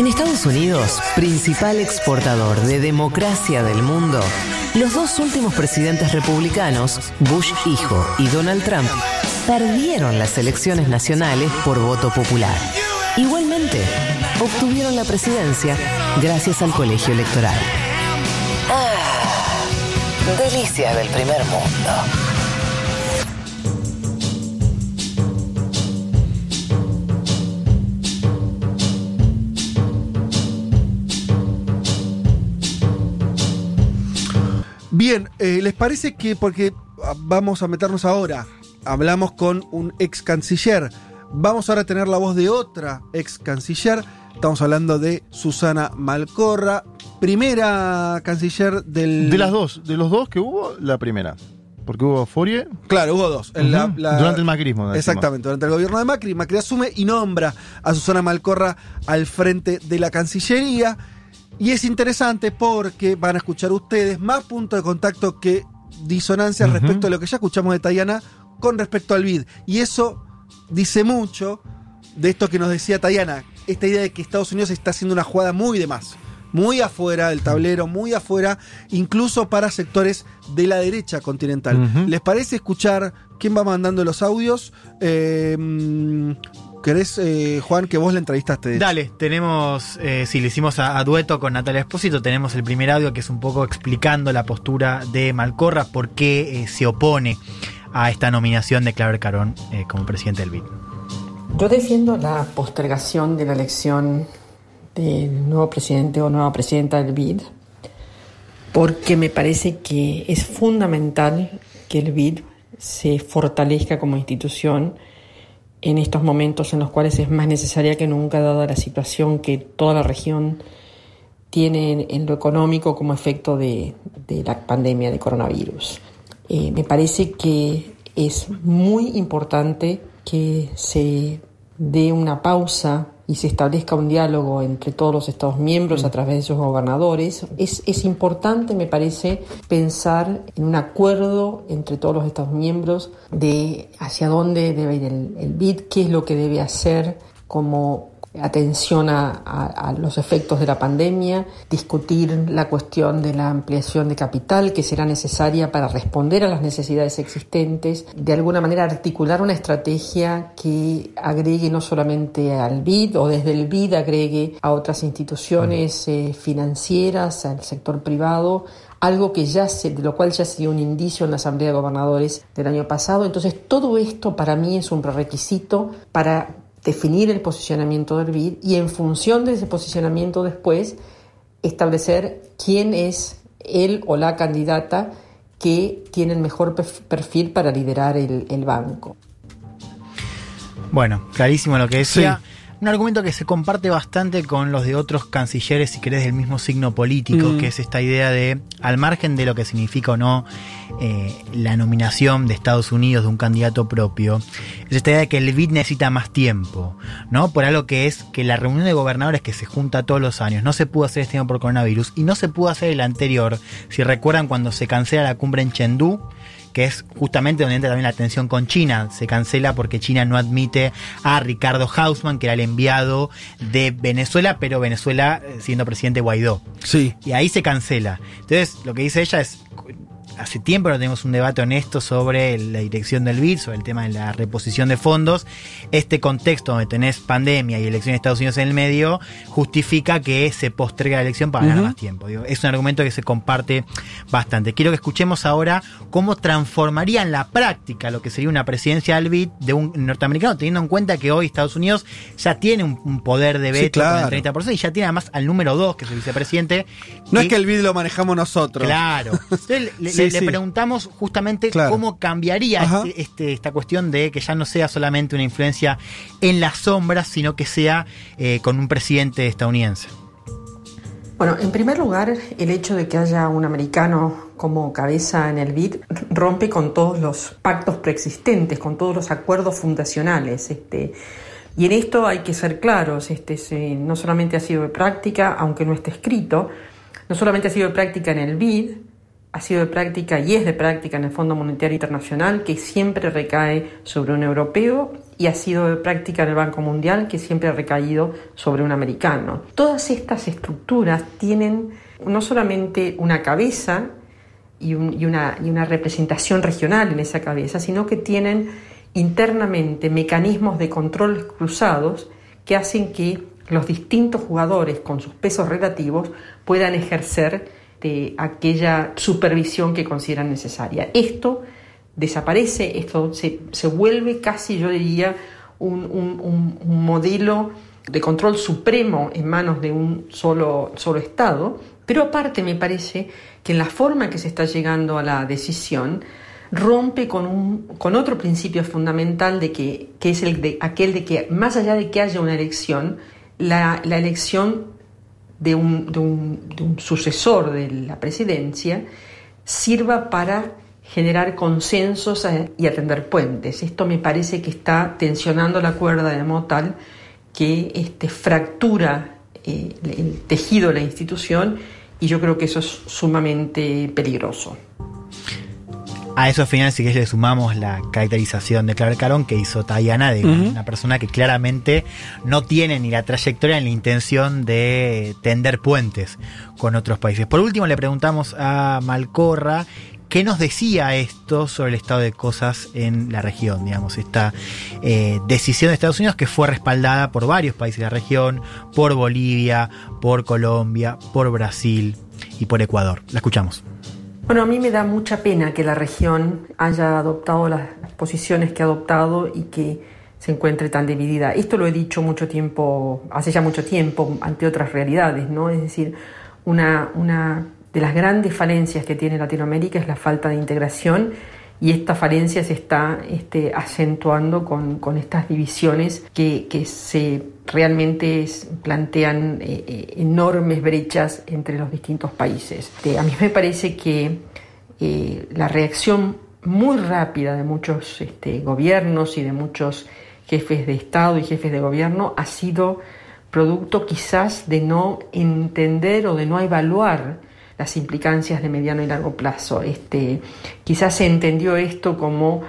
En Estados Unidos, principal exportador de democracia del mundo, los dos últimos presidentes republicanos, Bush hijo y Donald Trump, perdieron las elecciones nacionales por voto popular. Igualmente, obtuvieron la presidencia gracias al colegio electoral. Ah, delicias del primer mundo. Bien, eh, ¿les parece que, porque ah, vamos a meternos ahora, hablamos con un ex canciller, vamos ahora a tener la voz de otra ex canciller, estamos hablando de Susana Malcorra, primera canciller del... De las dos, de los dos que hubo, la primera. Porque hubo Fourier. Claro, hubo dos. En la- la- Durante el macrismo. Exactamente, durante el gobierno de Macri, Macri asume y nombra a Susana Malcorra al frente de la Cancillería. Y es interesante porque van a escuchar ustedes más puntos de contacto que disonancias Ujú. respecto a lo que ya escuchamos de Tayana con respecto al BID. Y eso dice mucho de esto que nos decía Tayana, esta idea de que Estados Unidos está haciendo una jugada muy de más, muy afuera del tablero, muy afuera, incluso para sectores de la derecha continental. ¿Les parece escuchar quién va mandando los audios? Eh, ¿Querés, eh, Juan, que vos la entrevistaste? Dale, tenemos, eh, sí, le hicimos a, a dueto con Natalia Espósito, tenemos el primer audio que es un poco explicando la postura de Malcorra, por qué eh, se opone a esta nominación de Claver Carón eh, como presidente del BID. Yo defiendo la postergación de la elección del nuevo presidente o nueva presidenta del BID porque me parece que es fundamental que el BID se fortalezca como institución en estos momentos en los cuales es más necesaria que nunca dada la situación que toda la región tiene en, lo económico como efecto de, de la pandemia de coronavirus. Eh, me parece que es muy importante que se dé una pausa y se establezca un diálogo entre todos los Estados miembros a través de sus gobernadores. Es, es importante, me parece, pensar en un acuerdo entre todos los Estados miembros de hacia dónde debe ir el, el BID, qué es lo que debe hacer como atención a, a- a los efectos de la pandemia, discutir la cuestión de la ampliación de capital que será necesaria para responder a las necesidades existentes, de alguna manera articular una estrategia que agregue no solamente al BID o desde el BID agregue a otras instituciones eh, financieras, al sector privado, algo que ya se, de lo cual ya se dio un indicio en la Asamblea de Gobernadores del año pasado. Entonces, todo esto para mí es un prerequisito para definir el posicionamiento del BID y en función de ese posicionamiento después establecer quién es él o la candidata que tiene el mejor perfil para liderar el, el banco. Bueno, clarísimo lo que decía. Un argumento que se comparte bastante con los de otros cancilleres, si querés, del mismo signo político, Mm. que es esta idea de, al margen de lo que significa o no eh, la nominación de Estados Unidos de un candidato propio, es esta idea de que el BID necesita más tiempo, ¿no? Por algo que es que la reunión de gobernadores que se junta todos los años no se pudo hacer este año por coronavirus y no se pudo hacer el anterior, si recuerdan cuando se cancela la cumbre en Chengdu, que es justamente donde entra también la tensión con China. Se cancela porque China no admite a Ricardo Hausman, que era el enviado de Venezuela, pero Venezuela eh, siendo presidente Guaidó. Sí. Y ahí se cancela. Entonces, lo que dice ella es, hace tiempo no tenemos un debate honesto sobre la dirección del BID, sobre el tema de la reposición de fondos. Este contexto donde tenés pandemia y elecciones de Estados Unidos en el medio, justifica que se postergue la elección para ganar más tiempo. Digo, es un argumento que se comparte bastante. Quiero que escuchemos ahora cómo transformaría en la práctica lo que sería una presidencia del BID de un norteamericano, teniendo en cuenta que hoy Estados Unidos ya tiene un, un poder de Sí, veto claro. con el 30% y ya tiene además al número 2, que es el vicepresidente. No es que el BID lo manejamos nosotros. Claro. Entonces Sí, le- le sí. preguntamos justamente Claro. cómo cambiaría este- este- esta cuestión de que ya no sea solamente una influencia en las sombras, sino que sea eh, con un presidente estadounidense. Bueno, en primer lugar, el hecho de que haya un americano como cabeza en el BID rompe con todos los pactos preexistentes, con todos los acuerdos fundacionales. Este, y en esto hay que ser claros, este, no solamente ha sido de práctica, aunque no esté escrito, no solamente ha sido de práctica en el BID, ha sido de práctica y es de práctica en el Fondo Monetario Internacional, que siempre recae sobre un europeo y ha sido de práctica en el Banco Mundial que siempre ha recaído sobre un americano. Todas estas estructuras tienen no solamente una cabeza y, una, y una representación regional en esa cabeza, sino que tienen internamente mecanismos de control cruzados que hacen que los distintos jugadores con sus pesos relativos puedan ejercer de aquella supervisión que consideran necesaria. Esto desaparece, esto se, se vuelve casi, yo diría, un, un, un, modelo de control supremo en manos de un solo, solo Estado, pero aparte me parece que en la forma que se está llegando a la decisión rompe con, un, con otro principio fundamental de que, que es el de, aquel de que más allá de que haya una elección, la, la elección de un, de, un, de un sucesor de la presidencia sirva para generar consensos eh, y atender puentes. Esto me parece que está tensionando la cuerda de modo tal que este, fractura eh, el tejido de la institución y yo creo que eso es sumamente peligroso. A eso al final sí que le sumamos la caracterización de Claver Carón que hizo Tayana, de una persona que claramente no tiene ni la trayectoria ni la intención de tender puentes con otros países. Por último le preguntamos a Malcorra ¿Qué nos decía esto sobre el estado de cosas en la región? Digamos, esta eh, decisión de Estados Unidos que fue respaldada por varios países de la región, por Bolivia, por Colombia, por Brasil y por Ecuador. La escuchamos. Bueno, a mí me da mucha pena que la región haya adoptado las posiciones que ha adoptado y que se encuentre tan dividida. Esto lo he dicho mucho tiempo, hace ya mucho tiempo, ante otras realidades, ¿no? Es decir, una, una de las grandes falencias que tiene Latinoamérica es la falta de integración y esta falencia se está este, acentuando con, con, estas divisiones que, que se realmente plantean eh, eh, enormes brechas entre los distintos países. Este, a mí me parece que eh, la reacción muy rápida de muchos este, gobiernos y de muchos jefes de Estado y jefes de gobierno ha sido producto quizás de no entender o de no evaluar las implicancias de mediano y largo plazo. Este, quizás se entendió esto como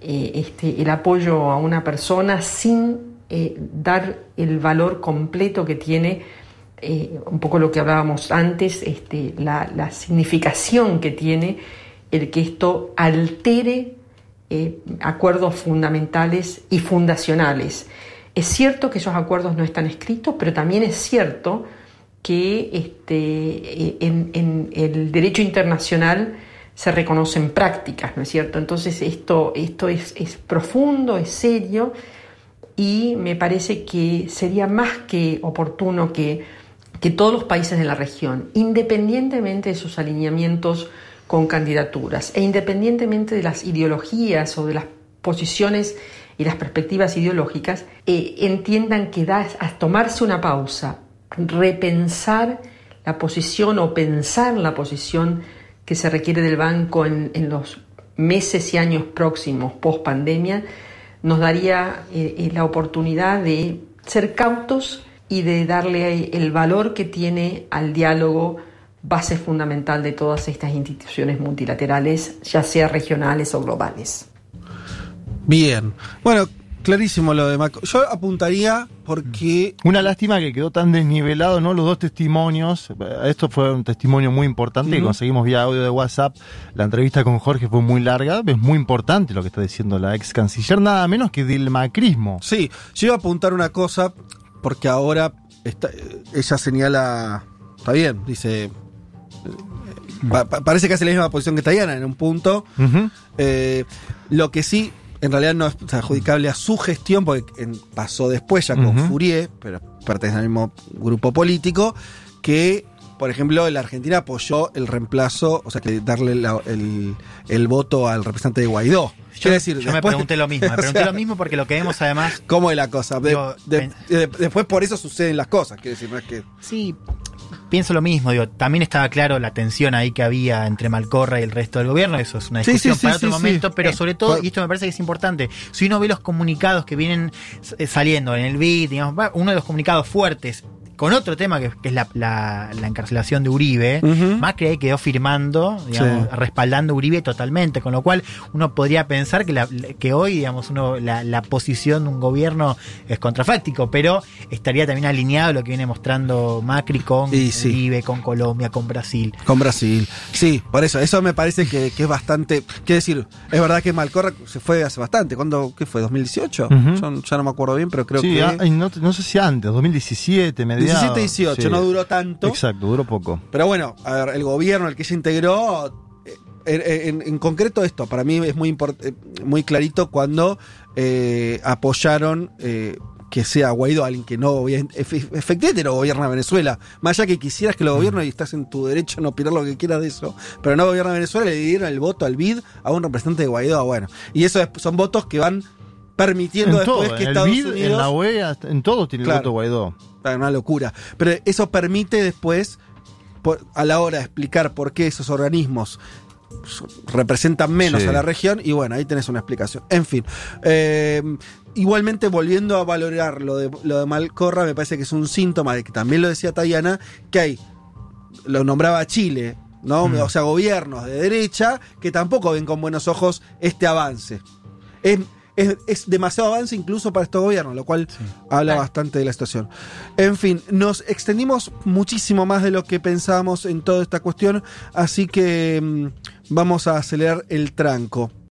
eh, este, el apoyo a una persona sin eh, dar el valor completo que tiene, eh, un poco lo que hablábamos antes, este, la, la, significación que tiene el que esto altere acuerdos fundamentales y fundacionales. Es cierto que esos acuerdos no están escritos, pero también es cierto que este, en, el derecho internacional se reconocen prácticas, ¿no es cierto? Entonces esto, esto es, profundo, es serio y me parece que sería más que oportuno que, que todos los países de la región, independientemente de sus alineamientos con candidaturas e independientemente de las ideologías o de las posiciones y las perspectivas ideológicas, eh, entiendan que da a tomarse una pausa repensar la posición o pensar la posición que se requiere del banco en, los meses y años próximos post pandemia, nos daría eh, eh, la oportunidad de ser cautos y de darle el valor que tiene al diálogo base fundamental de todas estas instituciones multilaterales, ya sea regionales o globales. Bien, bueno, clarísimo lo de Macron. Yo apuntaría porque... Una lástima que quedó tan desnivelado, ¿no? Los dos testimonios. Esto fue un testimonio muy importante que conseguimos vía audio de WhatsApp. La entrevista con Jorge fue muy larga. Es muy importante lo que está diciendo la ex canciller, nada menos que del macrismo. Sí, yo iba a apuntar una cosa, porque ahora ella señala... Está bien, dice... parece que hace la misma posición que Tayana en un punto. Eh, lo que sí en realidad no es adjudicable a su gestión, porque pasó después ya con Fourier, pero pertenece al mismo grupo político, que, por ejemplo, la Argentina apoyó el reemplazo, o sea, que darle el, voto al representante de Guaidó. Yo, decir, yo me pregunté lo mismo, me pregunté lo mismo porque lo que vemos además... ¿Cómo es la cosa? después por eso suceden las cosas, quiero decir, no es que... Sí, pienso lo mismo, digo, también estaba claro la tensión ahí que había entre Malcorra y el resto del gobierno, eso es una discusión para otro momento, pero sobre todo, y esto me parece que es importante, si uno ve los comunicados que vienen eh, saliendo en el BID, digamos, uno de los comunicados fuertes con otro tema que, que es la, la- la encarcelación de Uribe. Macri ahí quedó firmando, digamos, Sí. respaldando a Uribe totalmente, con lo cual uno podría pensar que, la- que hoy, digamos, uno, la, la posición de un gobierno es contrafáctico, pero estaría también alineado a lo que viene mostrando Macri con Y sí. Uribe, con Colombia, con Brasil. Con Brasil. Sí, por eso, eso me parece que, que es bastante. Quiero decir, es verdad que Malcorra se fue hace bastante. ¿Cuándo? ¿Qué fue? ¿2018? Ujú. Yo ya no me acuerdo bien, pero creo sí, que. ah, y no, no sé si antes, 2017, mediados. 17, 18, sí. no duró tanto. Exacto, duró poco. Pero bueno, a ver, el gobierno, el que se integró. eh, En, en- en concreto esto, para mí es muy eh, muy clarito cuando eh, apoyaron eh, que sea Guaidó alguien que no gobierna- efe- efectivamente no gobierna Venezuela. Más allá que quisieras que lo gobierne y estás en tu derecho a no opinar lo que quieras de eso, pero no gobierna Venezuela, le dieron el voto al BID a un representante de Guaidó. Bueno, y eso es- son votos que van permitiendo En después todo, que el Estados BID, Unidos en la OEA, en todo tiene Claro. el voto Guaidó. Una locura. Pero eso permite después, por- a la hora de explicar por qué esos organismos representan menos Sí. a la región, y bueno, ahí tenés una explicación. En fin. eh, igualmente, volviendo a valorar lo de, lo de Malcorra, me parece que es un síntoma de que también lo decía Tayana, que hay, lo nombraba Chile, ¿no? Mm. O sea, gobiernos de derecha que tampoco ven con buenos ojos este avance. Es, es- es demasiado avance incluso para estos gobiernos, lo cual habla bastante de la situación. En fin, nos extendimos muchísimo más de lo que pensábamos en toda esta cuestión, así que mm, vamos a acelerar el tranco.